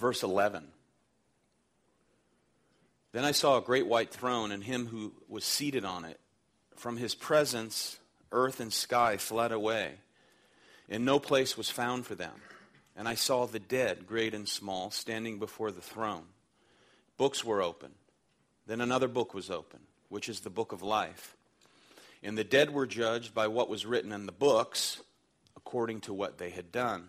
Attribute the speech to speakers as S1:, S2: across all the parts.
S1: Verse 11. Then I saw a great white throne and him who was seated on it. From his presence, earth and sky fled away, and no place was found for them. And I saw the dead, great and small, standing before the throne. Books were open. Then another book was open, which is the book of life. And the dead were judged by what was written in the books, according to what they had done.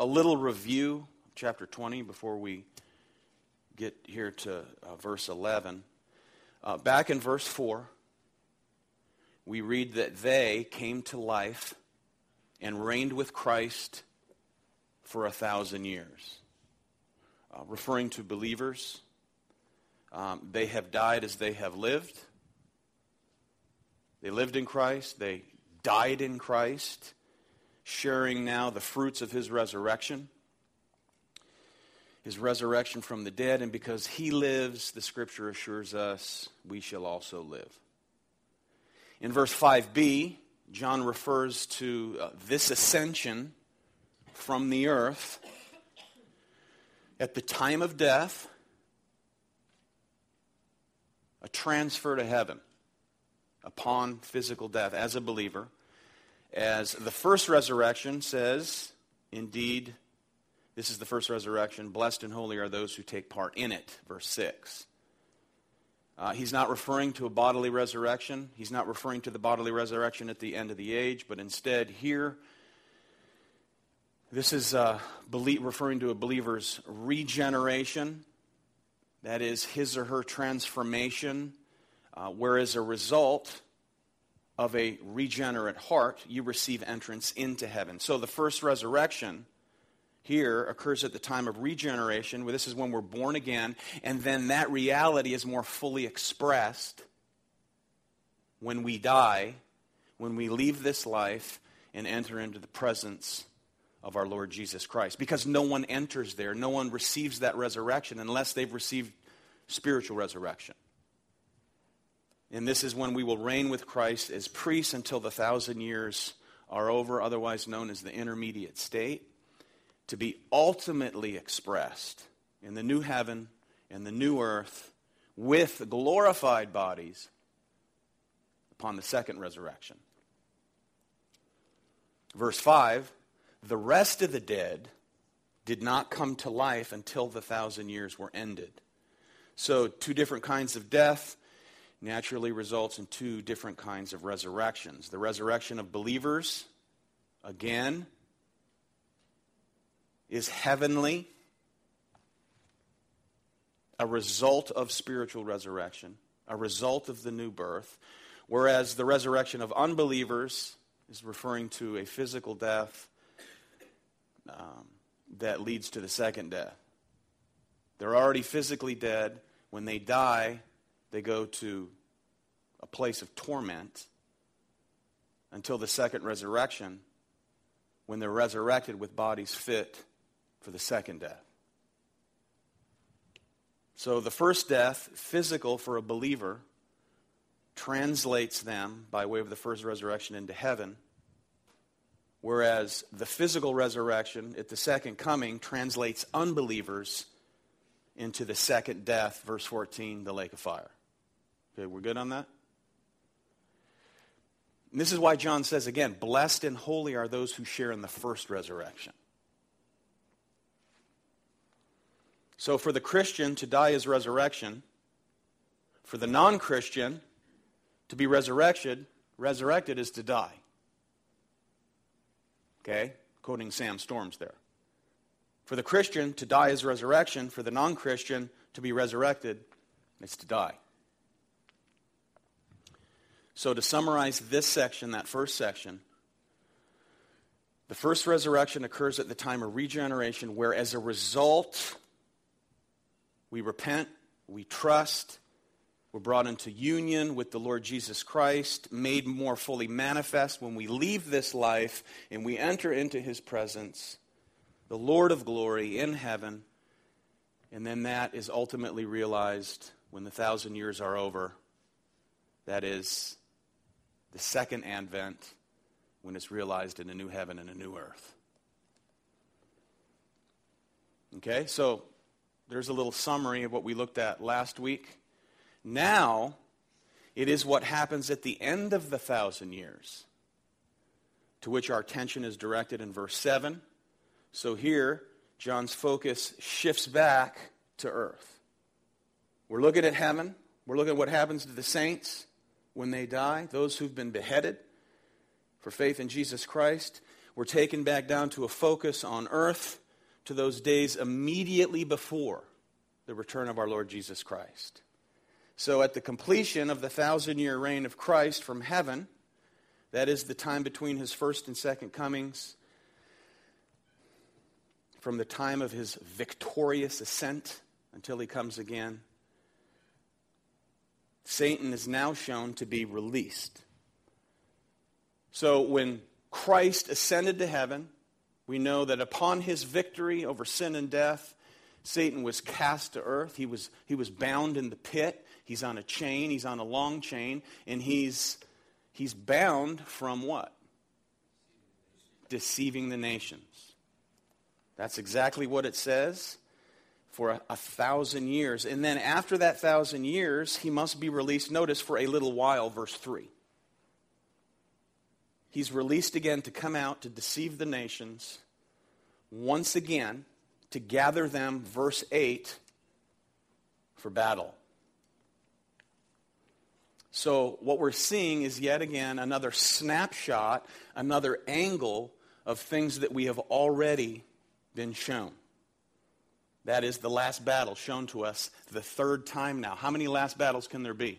S1: a little review, chapter 20, before we get here to uh, verse 11. Uh, back in verse 4, we read that they came to life and reigned with Christ for a thousand years. Uh, referring to believers, um, they have died as they have lived. They lived in Christ, they died in Christ, sharing now the fruits of his resurrection. His resurrection from the dead, and because he lives, the scripture assures us we shall also live. In verse 5b, John refers to uh, this ascension from the earth at the time of death, a transfer to heaven upon physical death as a believer. As the first resurrection says, indeed, this is the first resurrection. Blessed and holy are those who take part in it. Verse 6. Uh, he's not referring to a bodily resurrection. He's not referring to the bodily resurrection at the end of the age, but instead, here, this is uh, referring to a believer's regeneration. That is, his or her transformation, uh, where as a result of a regenerate heart, you receive entrance into heaven. So the first resurrection here occurs at the time of regeneration. Where this is when we're born again, and then that reality is more fully expressed when we die, when we leave this life and enter into the presence of our Lord Jesus Christ. Because no one enters there, no one receives that resurrection unless they've received spiritual resurrection. And this is when we will reign with Christ as priests until the thousand years are over, otherwise known as the intermediate state to be ultimately expressed in the new heaven and the new earth with glorified bodies upon the second resurrection. Verse 5 The rest of the dead did not come to life until the thousand years were ended. So, two different kinds of death naturally results in two different kinds of resurrections. The resurrection of believers, again, is heavenly, a result of spiritual resurrection, a result of the new birth, whereas the resurrection of unbelievers is referring to a physical death um, that leads to the second death. They're already physically dead. When they die, they go to a place of torment until the second resurrection when they're resurrected with bodies fit for the second death. So the first death, physical for a believer, translates them by way of the first resurrection into heaven, whereas the physical resurrection at the second coming translates unbelievers into the second death, verse 14, the lake of fire. Okay, we're good on that? And this is why John says again, blessed and holy are those who share in the first resurrection. So for the Christian to die is resurrection. For the non-Christian to be resurrected, resurrected is to die. Okay? Quoting Sam Storms there. For the Christian to die is resurrection. For the non-Christian to be resurrected is to die. So to summarize this section, that first section, the first resurrection occurs at the time of regeneration, where as a result we repent, we trust, we're brought into union with the Lord Jesus Christ, made more fully manifest when we leave this life and we enter into his presence, the Lord of glory in heaven. And then that is ultimately realized when the thousand years are over. That is the second advent when it's realized in a new heaven and a new earth. Okay, so there's a little summary of what we looked at last week. Now, it is what happens at the end of the thousand years to which our attention is directed in verse 7. So here, John's focus shifts back to earth. We're looking at heaven. We're looking at what happens to the saints when they die, those who've been beheaded for faith in Jesus Christ. We're taken back down to a focus on earth to those days immediately before the return of our Lord Jesus Christ. So, at the completion of the thousand year reign of Christ from heaven, that is the time between his first and second comings, from the time of his victorious ascent until he comes again, Satan is now shown to be released. So, when Christ ascended to heaven, we know that upon his victory over sin and death, Satan was cast to earth. He was, he was bound in the pit. He's on a chain. He's on a long chain. And he's, he's bound from what? Deceiving the nations. That's exactly what it says for a, a, thousand years. And then after that thousand years, he must be released, notice, for a little while, verse 3. He's released again to come out to deceive the nations once again to gather them, verse 8, for battle. So, what we're seeing is yet again another snapshot, another angle of things that we have already been shown. That is the last battle shown to us the third time now. How many last battles can there be?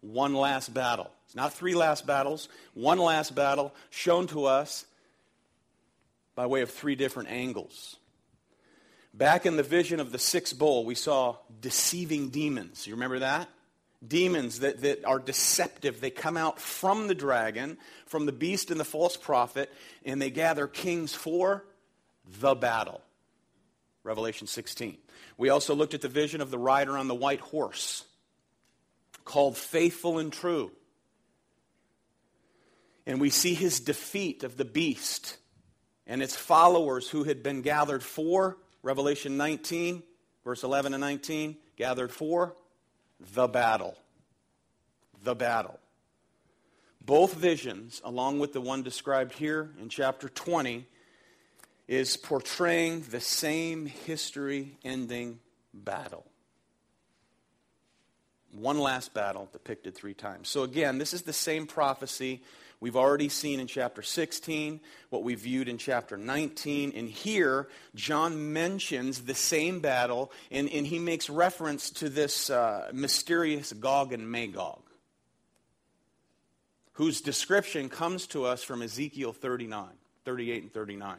S1: One last battle. It's not three last battles, one last battle shown to us by way of three different angles. Back in the vision of the sixth bowl, we saw deceiving demons. You remember that? Demons that, that are deceptive. They come out from the dragon, from the beast and the false prophet, and they gather kings for the battle. Revelation 16. We also looked at the vision of the rider on the white horse, called faithful and true. And we see his defeat of the beast and its followers who had been gathered for Revelation 19, verse 11 and 19, gathered for the battle. The battle. Both visions, along with the one described here in chapter 20, is portraying the same history ending battle. One last battle depicted three times. So, again, this is the same prophecy We've already seen in chapter 16 what we viewed in chapter 19. And here, John mentions the same battle, and, and he makes reference to this uh, mysterious Gog and Magog, whose description comes to us from Ezekiel 39, 38 and 39.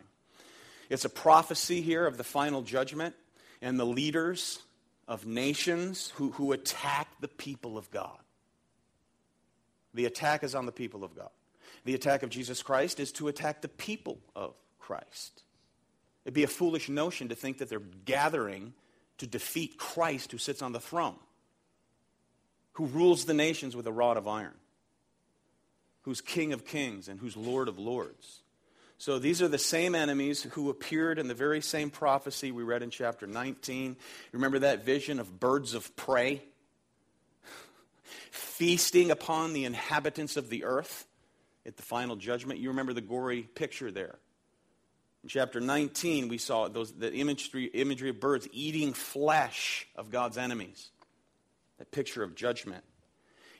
S1: It's a prophecy here of the final judgment and the leaders of nations who, who attack the people of God. The attack is on the people of God. The attack of Jesus Christ is to attack the people of Christ. It'd be a foolish notion to think that they're gathering to defeat Christ who sits on the throne, who rules the nations with a rod of iron, who's King of kings and who's Lord of lords. So these are the same enemies who appeared in the very same prophecy we read in chapter 19. Remember that vision of birds of prey feasting upon the inhabitants of the earth? at the final judgment. You remember the gory picture there. In chapter 19, we saw those, the imagery, imagery of birds eating flesh of God's enemies. That picture of judgment.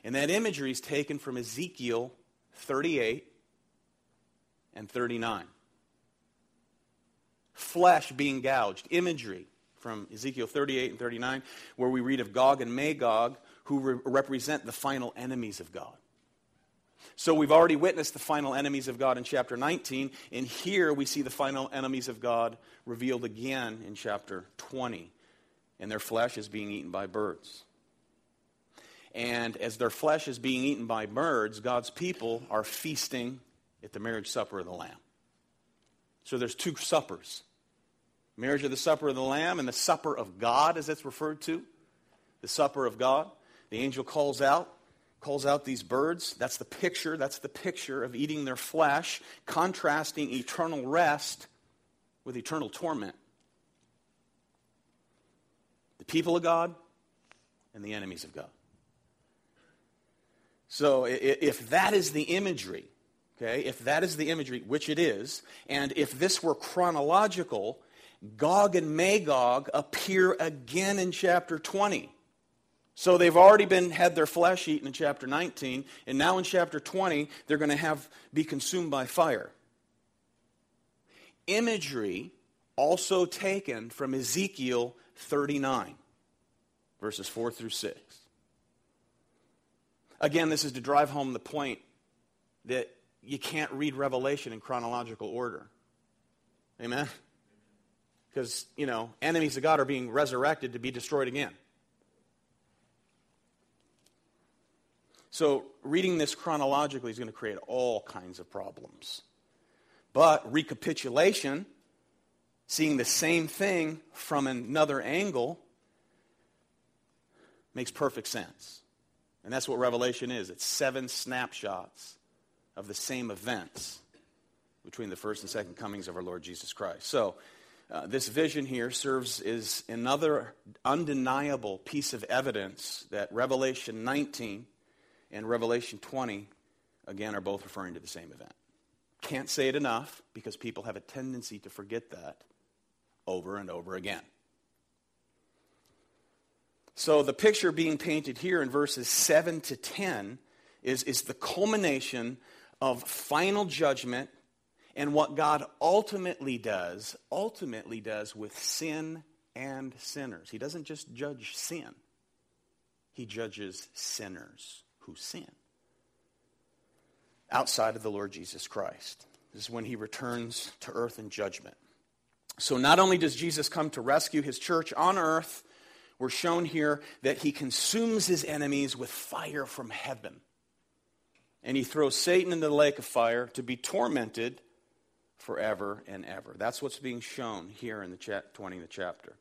S1: And that imagery is taken from Ezekiel 38 and 39. Flesh being gouged, imagery from Ezekiel 38 and 39, where we read of Gog and Magog, who re- represent the final enemies of God. So we've already witnessed the final enemies of God in chapter 19, and here we see the final enemies of God revealed again in chapter 20. and their flesh is being eaten by birds. And as their flesh is being eaten by birds, God's people are feasting at the marriage supper of the Lamb. So there's two suppers marriage of the supper of the Lamb and the supper of God, as it's referred to. The supper of God. The angel calls out, calls out these birds. That's the picture. That's the picture of eating their flesh, contrasting eternal rest with eternal torment. The people of God and the enemies of God. So if that is the imagery, okay, if that is the imagery, which it is, and if this were chronological, Gog and Magog appear again in chapter 20. So they've already been had their flesh eaten in chapter 19, and now in chapter 20 they're going to have be consumed by fire. Imagery also taken from Ezekiel 39 verses 4 through 6. Again, this is to drive home the point that you can't read Revelation in chronological order. Amen? Because, you know, enemies of God are being resurrected to be destroyed again. So, reading this chronologically is going to create all kinds of problems. But recapitulation, seeing the same thing from another angle, makes perfect sense. And that's what Revelation is it's seven snapshots of the same events between the first and second comings of our Lord Jesus Christ. So, uh, this vision here serves as another undeniable piece of evidence that Revelation 19 and Revelation 20, again, are both referring to the same event. Can't say it enough because people have a tendency to forget that over and over again. So the picture being painted here in verses 7 to 10 is, is the culmination of final judgment and what God ultimately does, ultimately does with sin and sinners. He doesn't just judge sin, he judges sinners who sin outside of the Lord Jesus Christ. This is when he returns to earth in judgment. So not only does Jesus come to rescue his church on earth, we're shown here that he consumes his enemies with fire from heaven. And he throws Satan into the lake of fire to be tormented forever and ever. That's what's being shown here in the chat, 20 in the chapter.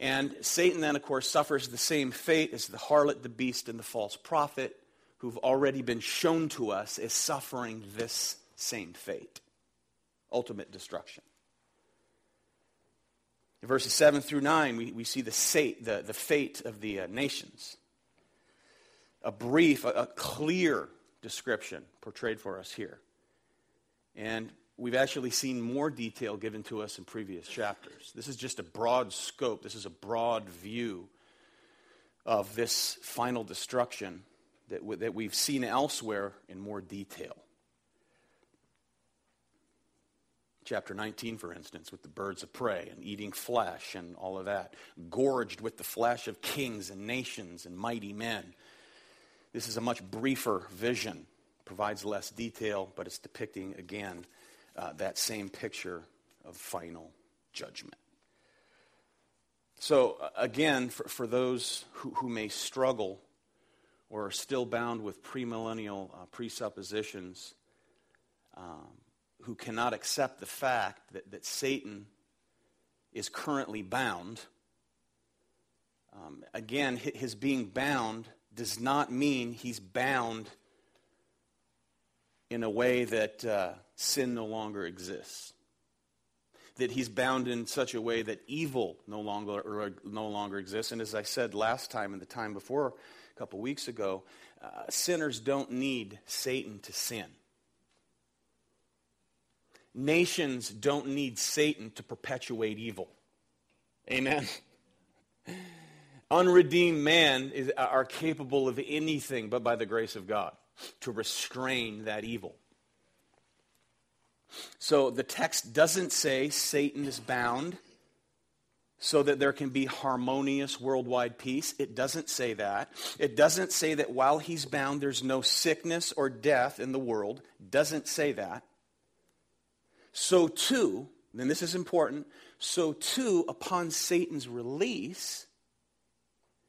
S1: And Satan then, of course, suffers the same fate as the harlot, the beast, and the false prophet, who've already been shown to us as suffering this same fate ultimate destruction. In verses 7 through 9, we, we see the, sate, the, the fate of the uh, nations. A brief, a, a clear description portrayed for us here. And we've actually seen more detail given to us in previous chapters. This is just a broad scope, this is a broad view of this final destruction that, w- that we've seen elsewhere in more detail. Chapter 19, for instance, with the birds of prey and eating flesh and all of that, gorged with the flesh of kings and nations and mighty men. This is a much briefer vision, provides less detail, but it's depicting, again, uh, that same picture of final judgment. So, uh, again, for, for those who, who may struggle or are still bound with premillennial uh, presuppositions, um, who cannot accept the fact that, that Satan is currently bound. Um, again, his being bound does not mean he's bound in a way that uh, sin no longer exists. That he's bound in such a way that evil no longer, or, no longer exists. And as I said last time and the time before, a couple weeks ago, uh, sinners don't need Satan to sin. Nations don't need Satan to perpetuate evil. Amen. Unredeemed man is, uh, are capable of anything but by the grace of God to restrain that evil. So the text doesn't say Satan is bound so that there can be harmonious worldwide peace. It doesn't say that. It doesn't say that while he's bound there's no sickness or death in the world. Doesn't say that. So too, and this is important, so too, upon Satan's release,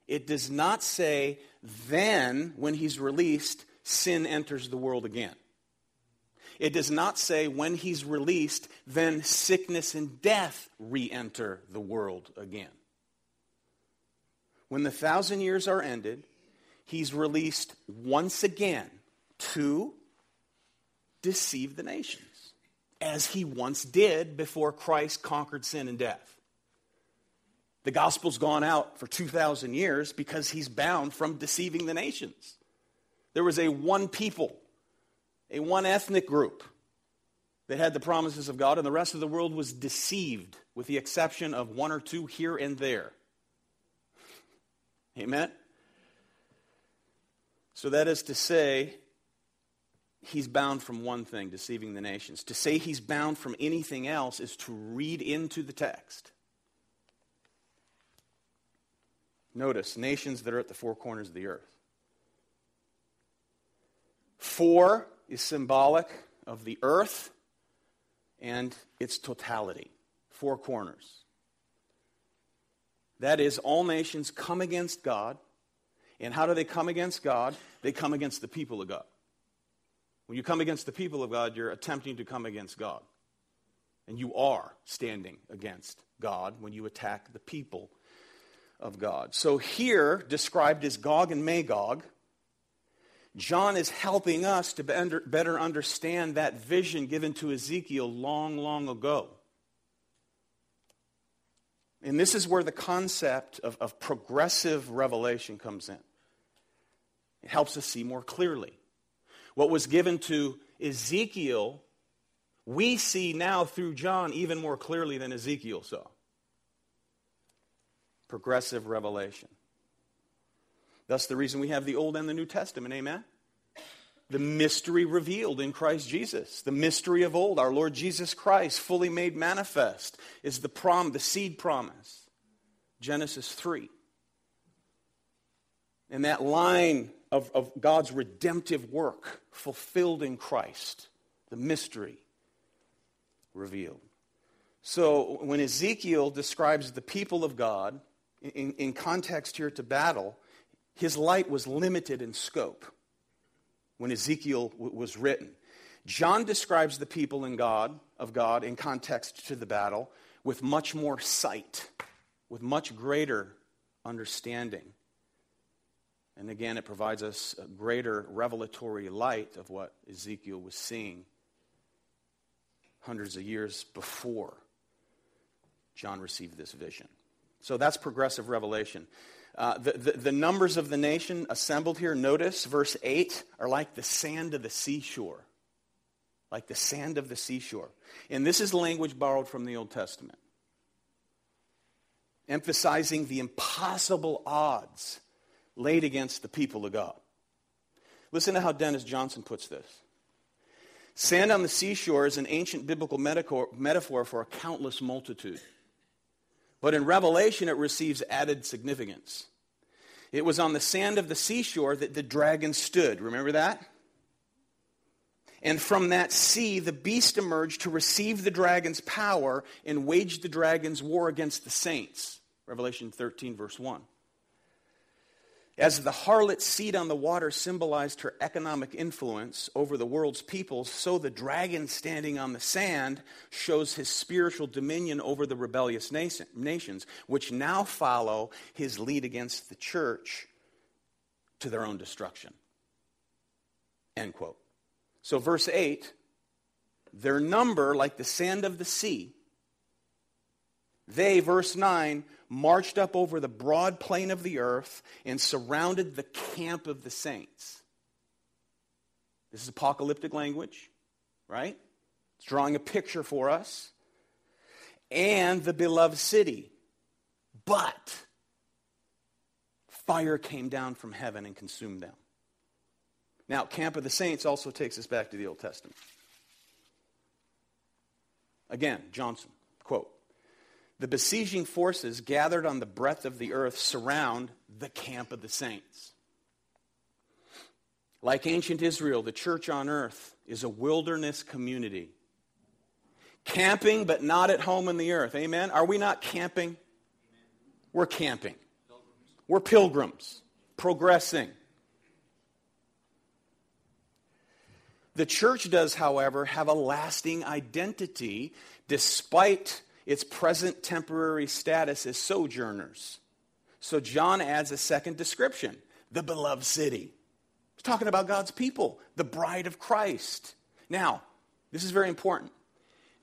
S1: It does not say, then, when he's released, sin enters the world again. It does not say, when he's released, then sickness and death re enter the world again. When the thousand years are ended, he's released once again to deceive the nations, as he once did before Christ conquered sin and death. The gospel's gone out for 2,000 years because he's bound from deceiving the nations. There was a one people, a one ethnic group that had the promises of God, and the rest of the world was deceived, with the exception of one or two here and there. Amen? So that is to say, he's bound from one thing, deceiving the nations. To say he's bound from anything else is to read into the text Notice, nations that are at the four corners of the earth. Four is symbolic of the earth and its totality. Four corners. That is, all nations come against God. And how do they come against God? They come against the people of God. When you come against the people of God, you're attempting to come against God. And you are standing against God when you attack the people of God. So here, described as Gog and Magog, John is helping us to better understand that vision given to Ezekiel long, long ago. And this is where the concept of, of progressive revelation comes in. It helps us see more clearly. What was given to Ezekiel, we see now through John even more clearly than Ezekiel saw progressive revelation. Thus, the reason we have the Old and the New Testament, amen? The mystery revealed in Christ Jesus. The mystery of old, our Lord Jesus Christ, fully made manifest, is the prom, the seed promise. Genesis 3. And that line of, of God's redemptive work fulfilled in Christ, the mystery revealed. So when Ezekiel describes the people of God, in, in context here to battle, his light was limited in scope when Ezekiel w- was written. John describes the people in God, of God in context to the battle with much more sight, with much greater understanding. And again, it provides us a greater revelatory light of what Ezekiel was seeing hundreds of years before John received this vision. So that's progressive revelation. Uh, the, the, the, numbers of the nation assembled here, notice verse 8, are like the sand of the seashore. Like the sand of the seashore. And this is language borrowed from the Old Testament, emphasizing the impossible odds laid against the people of God. Listen to how Dennis Johnson puts this. Sand on the seashore is an ancient biblical metaphor for a countless multitude. But in Revelation, it receives added significance. It was on the sand of the seashore that the dragon stood. Remember that? And from that sea, the beast emerged to receive the dragon's power and wage the dragon's war against the saints. Revelation 13, verse 1. As the harlot's seat on the water symbolized her economic influence over the world's peoples, so the dragon standing on the sand shows his spiritual dominion over the rebellious nations, which now follow his lead against the church to their own destruction. End quote. So, verse 8 their number, like the sand of the sea, they, verse 9, marched up over the broad plain of the earth and surrounded the camp of the saints. This is apocalyptic language, right? It's drawing a picture for us. And the beloved city. But fire came down from heaven and consumed them. Now, Camp of the Saints also takes us back to the Old Testament. Again, Johnson, quote, the besieging forces gathered on the breadth of the earth surround the camp of the saints. Like ancient Israel, the church on earth is a wilderness community. Camping, but not at home in the earth. Amen? Are we not camping? We're camping. We're pilgrims, progressing. The church does, however, have a lasting identity despite its present temporary status as sojourners. So John adds a second description the beloved city. He's talking about God's people, the bride of Christ. Now, this is very important.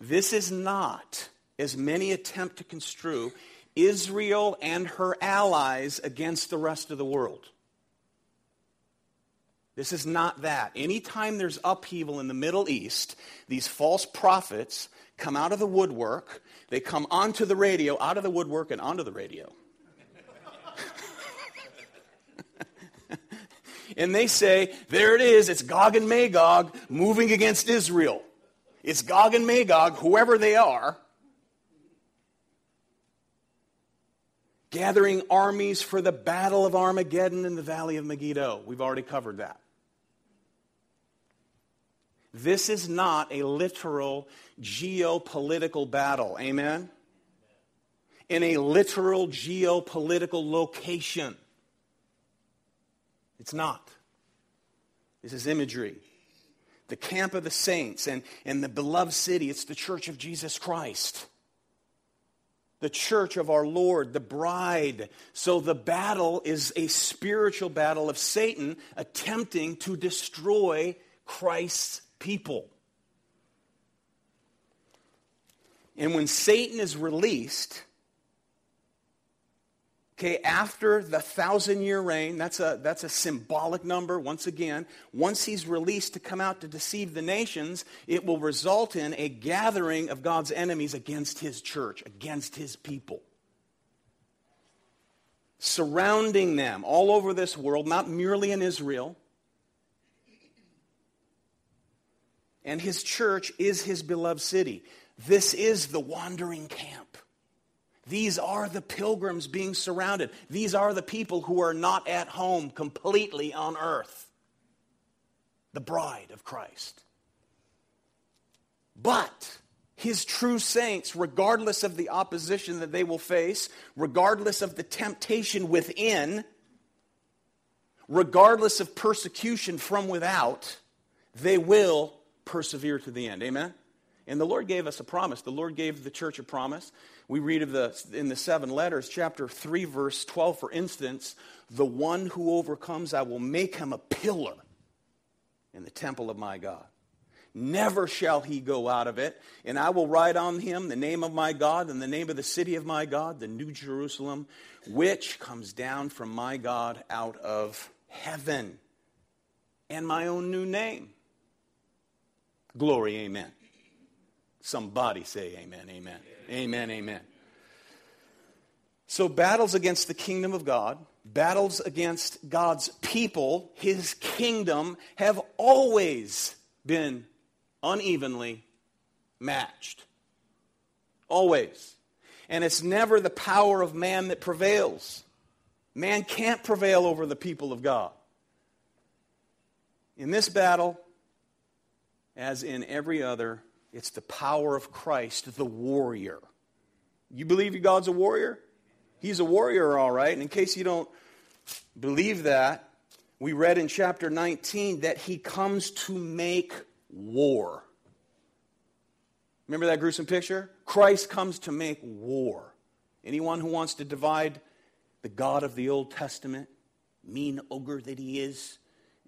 S1: This is not, as many attempt to construe, Israel and her allies against the rest of the world. This is not that. Anytime there's upheaval in the Middle East, these false prophets come out of the woodwork. They come onto the radio, out of the woodwork, and onto the radio. and they say, there it is, it's Gog and Magog moving against Israel. It's Gog and Magog, whoever they are, gathering armies for the battle of Armageddon in the valley of Megiddo. We've already covered that. This is not a literal geopolitical battle. Amen? In a literal geopolitical location. It's not. This is imagery. The camp of the saints and, and the beloved city, it's the church of Jesus Christ. The church of our Lord, the bride. So the battle is a spiritual battle of Satan attempting to destroy Christ's people. And when Satan is released, okay, after the thousand year reign, that's a, that's a symbolic number, once again. Once he's released to come out to deceive the nations, it will result in a gathering of God's enemies against his church, against his people. Surrounding them all over this world, not merely in Israel, and his church is his beloved city. This is the wandering camp. These are the pilgrims being surrounded. These are the people who are not at home completely on earth. The bride of Christ. But his true saints, regardless of the opposition that they will face, regardless of the temptation within, regardless of persecution from without, they will persevere to the end. Amen? And the Lord gave us a promise. The Lord gave the church a promise. We read of the in the seven letters, chapter 3, verse 12, for instance, the one who overcomes, I will make him a pillar in the temple of my God. Never shall he go out of it. And I will write on him the name of my God and the name of the city of my God, the New Jerusalem, which comes down from my God out of heaven, and my own new name Glory, amen. Somebody say amen, amen. Amen, amen. So, battles against the kingdom of God, battles against God's people, his kingdom, have always been unevenly matched. Always. And it's never the power of man that prevails. Man can't prevail over the people of God. In this battle, as in every other, it's the power of Christ, the warrior. You believe God's a warrior? He's a warrior, all right. And in case you don't believe that, we read in chapter 19 that he comes to make war. Remember that gruesome picture? Christ comes to make war. Anyone who wants to divide the God of the Old Testament, mean ogre that he is,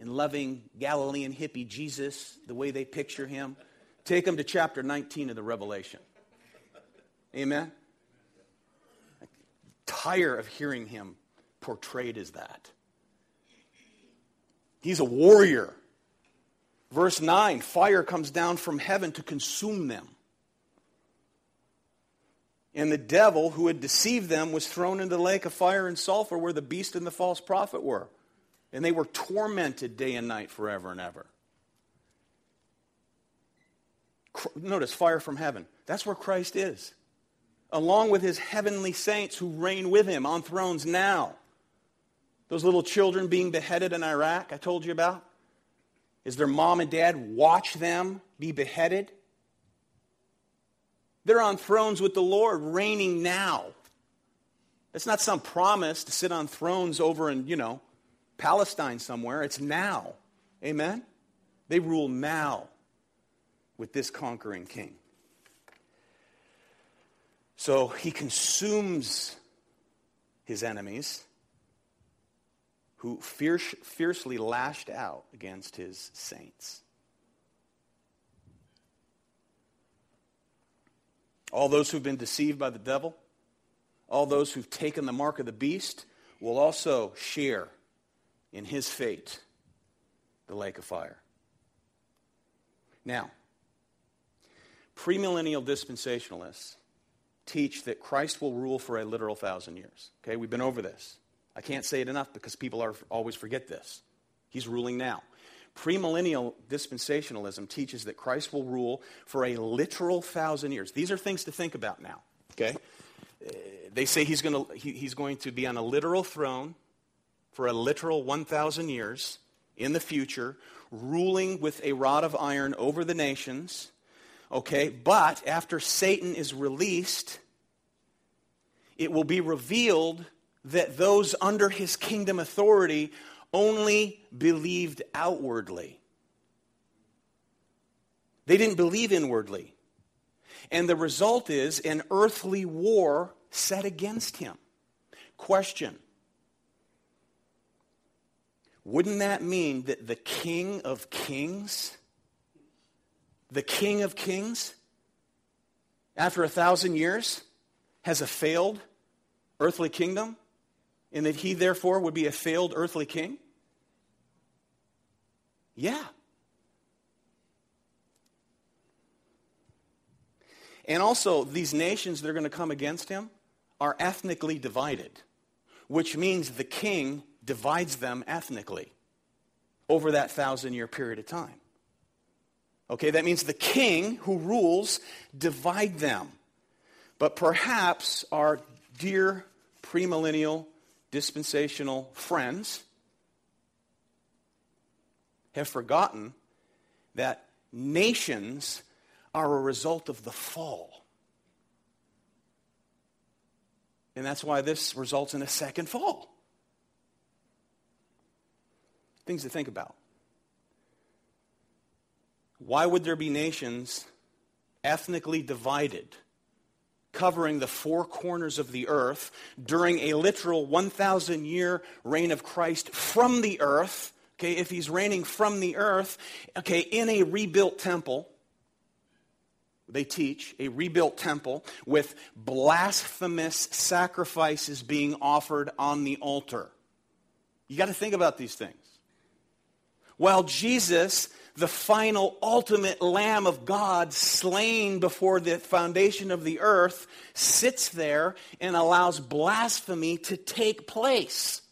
S1: and loving Galilean hippie Jesus, the way they picture him, take them to chapter 19 of the Revelation. Amen? I tire of hearing him portrayed as that. He's a warrior. Verse 9 fire comes down from heaven to consume them. And the devil who had deceived them was thrown into the lake of fire and sulfur where the beast and the false prophet were and they were tormented day and night forever and ever. Notice fire from heaven. That's where Christ is, along with his heavenly saints who reign with him on thrones now. Those little children being beheaded in Iraq, I told you about. Is their mom and dad watch them be beheaded? They're on thrones with the Lord, reigning now. That's not some promise to sit on thrones over in, you know, Palestine somewhere. It's now. Amen? They rule now with this conquering king. So he consumes his enemies who fierce, fiercely lashed out against his saints. All those who've been deceived by the devil, all those who've taken the mark of the beast, will also share in his fate, the lake of fire. Now, premillennial dispensationalists teach that Christ will rule for a literal thousand years. Okay, we've been over this. I can't say it enough because people are, always forget this. He's ruling now. Premillennial dispensationalism teaches that Christ will rule for a literal thousand years. These are things to think about now. Okay, uh, they say he's going to he, he's going to be on a literal throne for a literal 1,000 years in the future, ruling with a rod of iron over the nations. Okay, but after Satan is released, it will be revealed that those under his kingdom authority only believed outwardly. They didn't believe inwardly. And the result is an earthly war set against him. Question Wouldn't that mean that the King of Kings, the King of Kings, after a thousand years, has a failed earthly kingdom? And that he, therefore, would be a failed earthly king? Yeah. And also, these nations that are going to come against him are ethnically divided, which means the king divides them ethnically over that thousand year period of time. Okay, that means the king who rules divide them. But perhaps our dear premillennial dispensational friends have forgotten that nations are a result of the fall. And that's why this results in a second fall. Things to think about. Why would there be nations ethnically divided, covering the four corners of the earth during a literal 1,000 year reign of Christ from the earth? Okay, if he's reigning from the earth, okay, in a rebuilt temple, they teach a rebuilt temple with blasphemous sacrifices being offered on the altar. You got to think about these things. While Jesus, the final, ultimate Lamb of God, slain before the foundation of the earth, sits there and allows blasphemy to take place.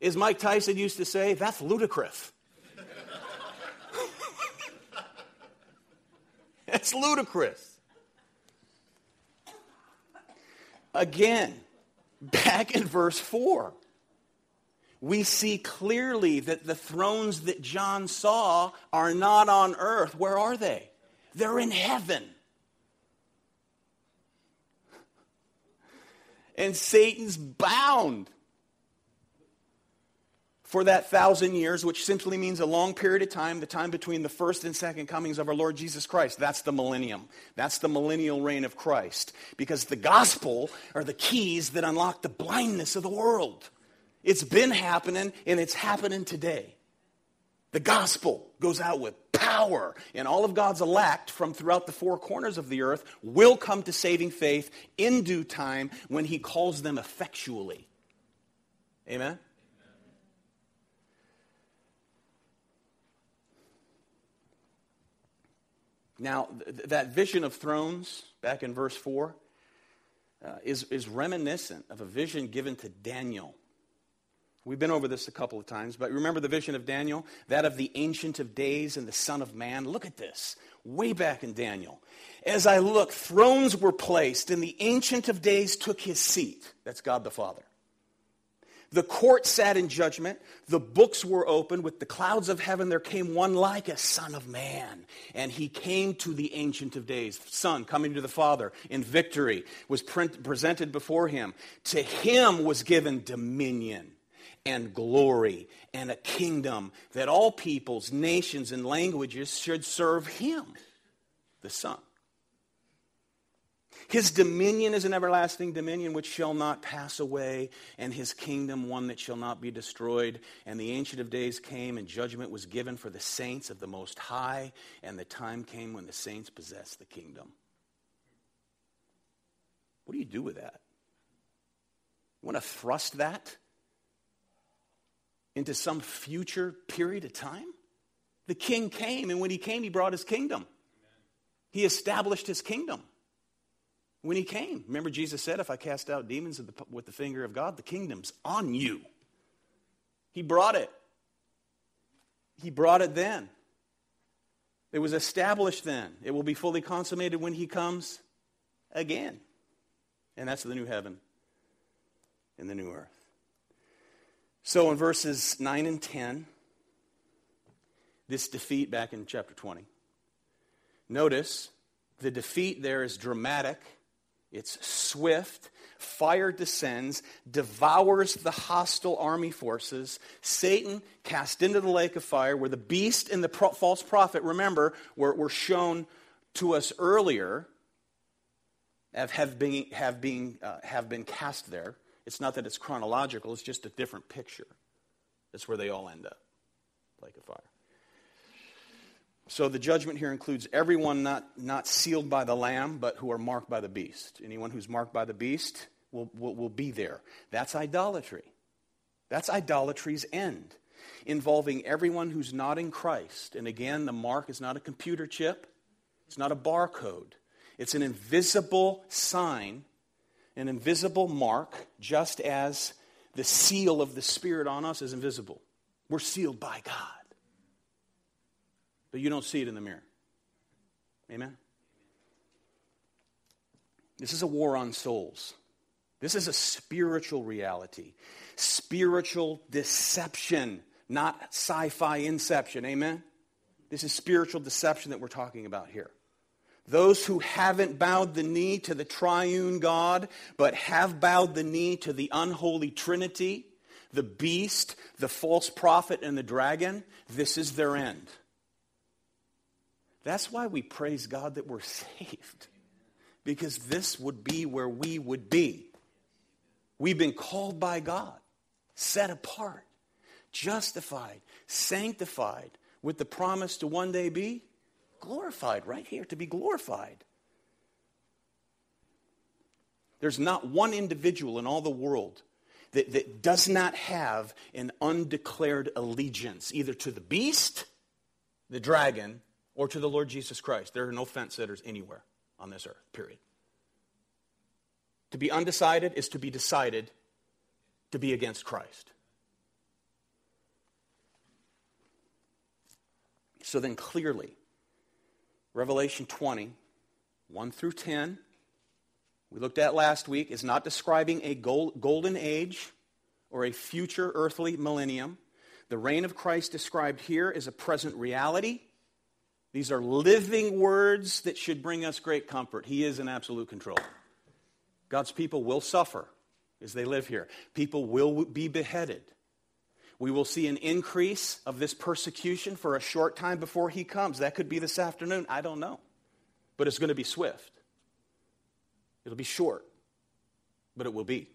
S1: As Mike Tyson used to say, that's ludicrous. That's ludicrous. Again, back in verse 4 we see clearly that the thrones that John saw are not on earth. Where are they? They're in heaven. And Satan's bound for that thousand years, which simply means a long period of time, the time between the first and second comings of our Lord Jesus Christ. That's the millennium. That's the millennial reign of Christ. Because the gospel are the keys that unlock the blindness of the world. It's been happening and it's happening today. The gospel goes out with power, and all of God's elect from throughout the four corners of the earth will come to saving faith in due time when He calls them effectually. Amen? Now, th- that vision of thrones, back in verse 4, uh, is, is reminiscent of a vision given to Daniel We've been over this a couple of times, but remember the vision of Daniel? That of the Ancient of Days and the Son of Man? Look at this, way back in Daniel. As I look, thrones were placed, and the Ancient of Days took his seat. That's God the Father. The court sat in judgment. The books were opened. With the clouds of heaven, there came one like a son of man. And he came to the Ancient of Days. Son coming to the Father in victory was presented before him. To him was given dominion and glory and a kingdom that all peoples, nations, and languages should serve him, the Son. His dominion is an everlasting dominion which shall not pass away, and his kingdom one that shall not be destroyed. And the Ancient of Days came, and judgment was given for the saints of the Most High, and the time came when the saints possessed the kingdom. What do you do with that? You want to thrust that into some future period of time? The king came, and when he came, he brought his kingdom. He established his kingdom when he came. Remember, Jesus said, If I cast out demons with the finger of God, the kingdom's on you. He brought it. He brought it then. It was established then. It will be fully consummated when he comes again. And that's the new heaven and the new earth. So in verses 9 and 10, this defeat back in chapter 20. Notice the defeat there is dramatic it's swift. Fire descends, devours the hostile army forces. Satan cast into the lake of fire, where the beast and the pro- false prophet, remember, were, were shown to us earlier, have, have, been, have, been, uh, have been cast there. It's not that it's chronological, it's just a different picture. That's where they all end up lake of fire. So the judgment here includes everyone not, not sealed by the Lamb, but who are marked by the beast. Anyone who's marked by the beast will, will, will be there. That's idolatry. That's idolatry's end, involving everyone who's not in Christ. And again, the mark is not a computer chip, it's not a barcode. It's an invisible sign, an invisible mark, just as the seal of the Spirit on us is invisible. We're sealed by God but you don't see it in the mirror. Amen? This is a war on souls. This is a spiritual reality, spiritual deception, not sci fi inception. Amen? This is spiritual deception that we're talking about here. Those who haven't bowed the knee to the triune God, but have bowed the knee to the unholy Trinity, the beast, the false prophet, and the dragon, this is their end. That's why we praise God that we're saved, because this would be where we would be. We've been called by God, set apart, justified, sanctified, with the promise to one day be glorified, right here, to be glorified. There's not one individual in all the world that, that does not have an undeclared allegiance, either to the beast, the dragon, or to the Lord Jesus Christ. There are no fence sitters anywhere on this earth, period. To be undecided is to be decided to be against Christ. So then, clearly, Revelation 20, 1 through 10, we looked at last week, is not describing a gold, golden age or a future earthly millennium. The reign of Christ described here is a present reality these are living words that should bring us great comfort. He is in absolute control. God's people will suffer as they live here, people will be beheaded. We will see an increase of this persecution for a short time before he comes. That could be this afternoon. I don't know. But it's going to be swift. It'll be short, but it will be.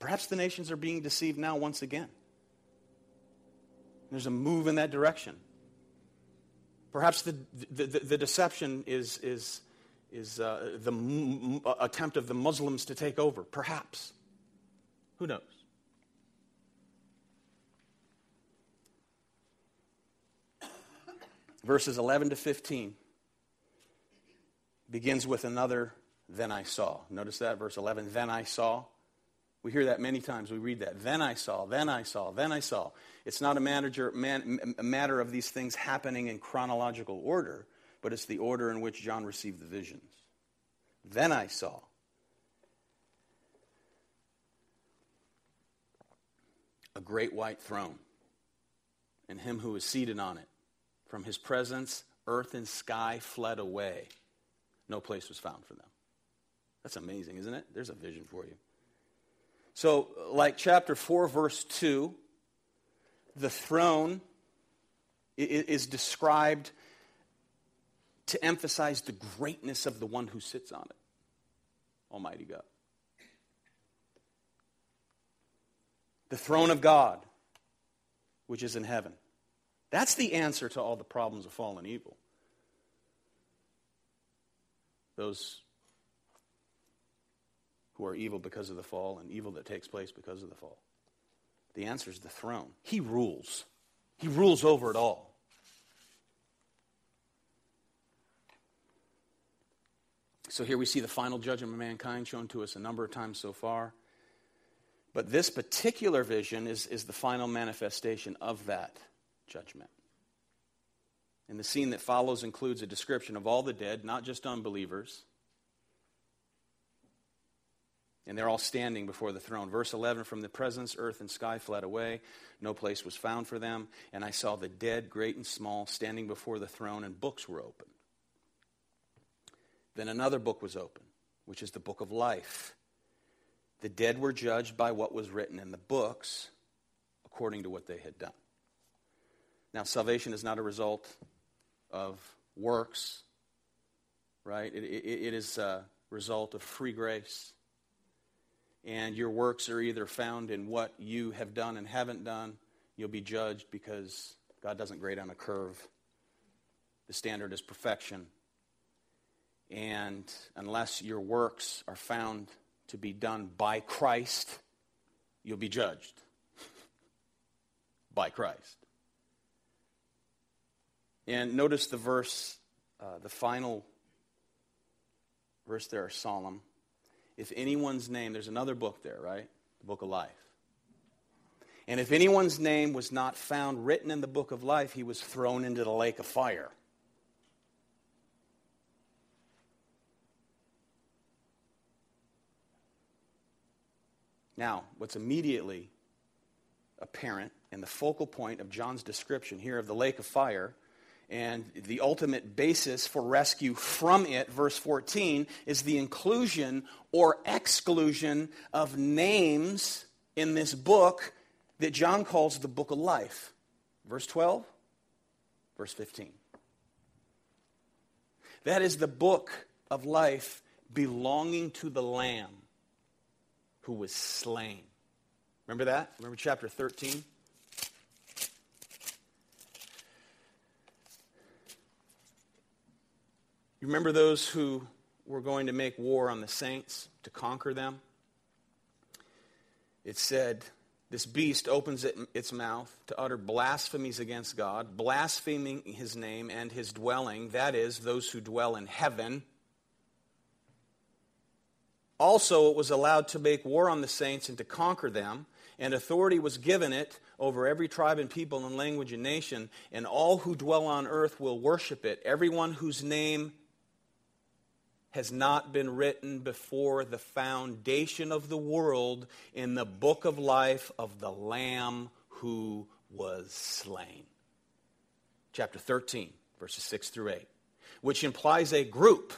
S1: Perhaps the nations are being deceived now once again. There's a move in that direction. Perhaps the, the, the, the deception is, is, is uh, the m- attempt of the Muslims to take over. Perhaps. Who knows? Verses 11 to 15 begins with another then I saw. Notice that, verse 11. Then I saw. We hear that many times. We read that. Then I saw, then I saw, then I saw. It's not a, manager, man, a matter of these things happening in chronological order, but it's the order in which John received the visions. Then I saw. A great white throne and him who is seated on it. From his presence, earth and sky fled away. No place was found for them. That's amazing, isn't it? There's a vision for you. So, like chapter 4, verse 2, the throne is described to emphasize the greatness of the one who sits on it Almighty God. The throne of God, which is in heaven. That's the answer to all the problems of fallen evil. Those who are evil because of the fall and evil that takes place because of the fall. The answer is the throne. He rules, He rules over it all. So here we see the final judgment of mankind shown to us a number of times so far. But this particular vision is, is the final manifestation of that judgment. And the scene that follows includes a description of all the dead, not just unbelievers. And they're all standing before the throne. Verse 11 From the presence, earth and sky fled away. No place was found for them. And I saw the dead, great and small, standing before the throne, and books were opened. Then another book was opened, which is the book of life. The dead were judged by what was written in the books according to what they had done. Now, salvation is not a result of works, right? it, it, it is a result of free grace. And your works are either found in what you have done and haven't done. You'll be judged because God doesn't grade on a curve. The standard is perfection. And unless your works are found to be done by Christ, you'll be judged by Christ. And notice the verse, uh, the final verse there, are solemn. If anyone's name, there's another book there, right? The book of life. And if anyone's name was not found written in the book of life, he was thrown into the lake of fire. Now, what's immediately apparent and the focal point of John's description here of the lake of fire and the ultimate basis for rescue from it, verse 14, is the inclusion or exclusion of names in this book that John calls the book of life. Verse 12, verse 15. That is the book of life belonging to the Lamb who was slain. Remember that? Remember chapter 13? You remember those who were going to make war on the saints to conquer them? It said, This beast opens it, its mouth to utter blasphemies against God, blaspheming his name and his dwelling, that is, those who dwell in heaven. Also, it was allowed to make war on the saints and to conquer them, and authority was given it over every tribe and people and language and nation, and all who dwell on earth will worship it, everyone whose name has not been written before the foundation of the world in the book of life of the Lamb who was slain. Chapter 13, verses 6 through 8, which implies a group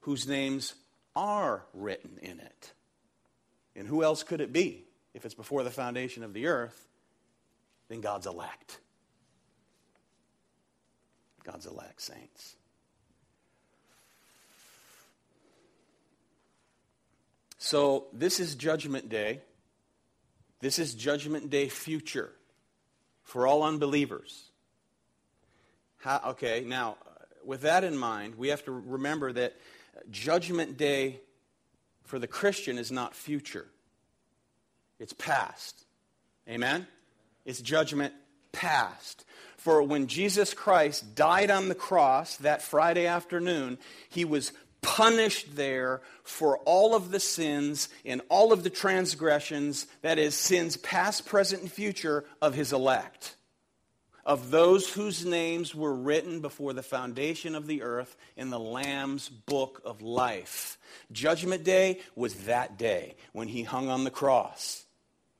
S1: whose names are written in it. And who else could it be if it's before the foundation of the earth than God's elect? God's elect saints. So, this is Judgment Day. This is Judgment Day future for all unbelievers. How, okay, now, with that in mind, we have to remember that Judgment Day for the Christian is not future, it's past. Amen? It's judgment past. For when Jesus Christ died on the cross that Friday afternoon, he was punished there for all of the sins and all of the transgressions, that is, sins past, present, and future of his elect of those whose names were written before the foundation of the earth in the Lamb's book of life. Judgment Day was that day when he hung on the cross.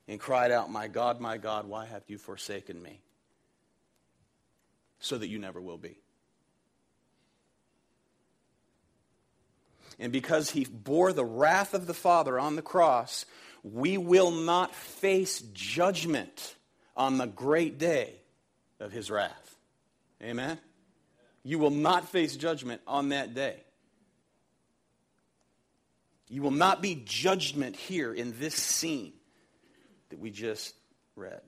S1: and cried out, My God, my God, why have you forsaken me? So that you never will be. And because he bore the wrath of the Father on the cross, we will not face judgment on the great day of his wrath. Amen? You will not face judgment on that day. You will not be judgment here in this scene that we just read.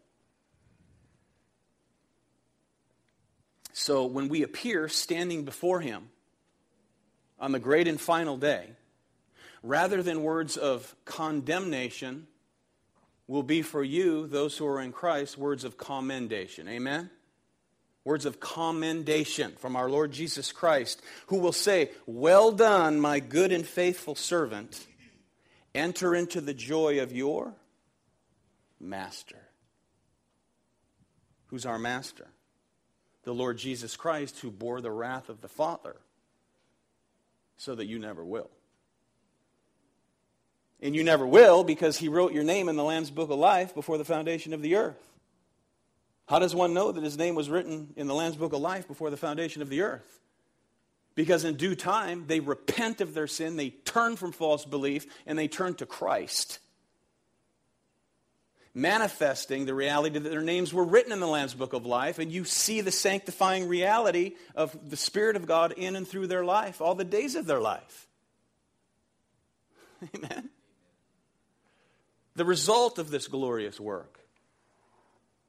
S1: So when we appear standing before him on the great and final day, rather than words of condemnation, will be for you, those who are in Christ, words of commendation. Amen? Words of commendation from our Lord Jesus Christ, who will say, Well done, my good and faithful servant. Enter into the joy of your master. Who's our master? The Lord Jesus Christ, who bore the wrath of the Father, so that you never will. And you never will because he wrote your name in the Lamb's Book of Life before the foundation of the earth. How does one know that his name was written in the Lamb's Book of Life before the foundation of the earth? Because in due time, they repent of their sin, they turn from false belief, and they turn to Christ. Manifesting the reality that their names were written in the Lamb's Book of Life, and you see the sanctifying reality of the Spirit of God in and through their life, all the days of their life. Amen. The result of this glorious work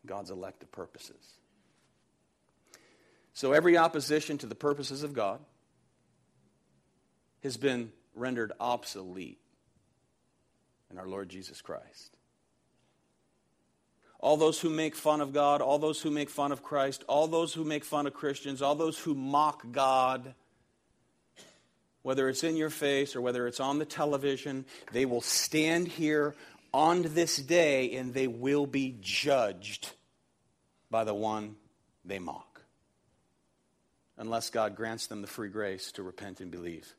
S1: God's elective purposes. So every opposition to the purposes of God has been rendered obsolete in our Lord Jesus Christ. All those who make fun of God, all those who make fun of Christ, all those who make fun of Christians, all those who mock God, whether it's in your face or whether it's on the television, they will stand here on this day and they will be judged by the one they mock. Unless God grants them the free grace to repent and believe.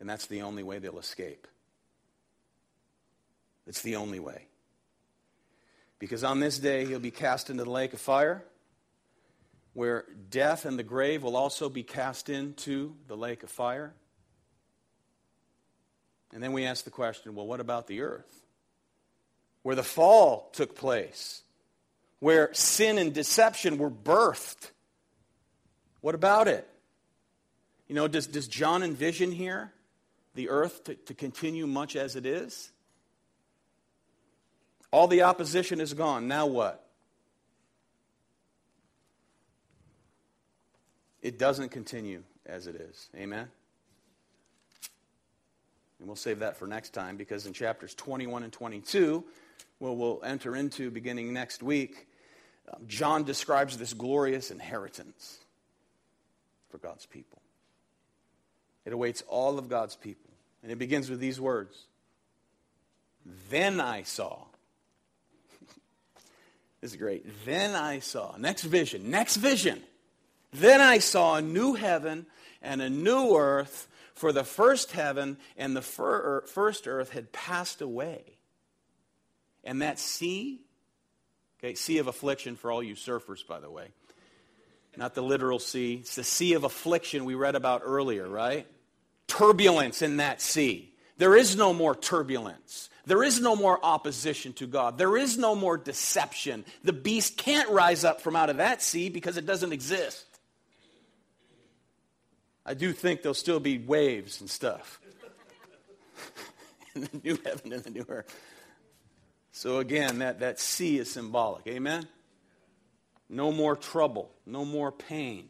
S1: And that's the only way they'll escape. It's the only way. Because on this day, he'll be cast into the lake of fire, where death and the grave will also be cast into the lake of fire. And then we ask the question well, what about the earth? Where the fall took place, where sin and deception were birthed. What about it? You know, does, does John envision here the earth to, to continue much as it is? All the opposition is gone. Now what? It doesn't continue as it is. Amen? And we'll save that for next time because in chapters 21 and 22, well, we'll enter into beginning next week, um, John describes this glorious inheritance for God's people. It awaits all of God's people. And it begins with these words Then I saw. this is great. Then I saw. Next vision. Next vision. Then I saw a new heaven and a new earth, for the first heaven and the first earth had passed away. And that sea Okay, sea of affliction for all you surfers, by the way. Not the literal sea. It's the sea of affliction we read about earlier, right? Turbulence in that sea. There is no more turbulence. There is no more opposition to God. There is no more deception. The beast can't rise up from out of that sea because it doesn't exist. I do think there'll still be waves and stuff in the new heaven and the new earth. So again, that, that sea is symbolic. Amen? No more trouble, no more pain.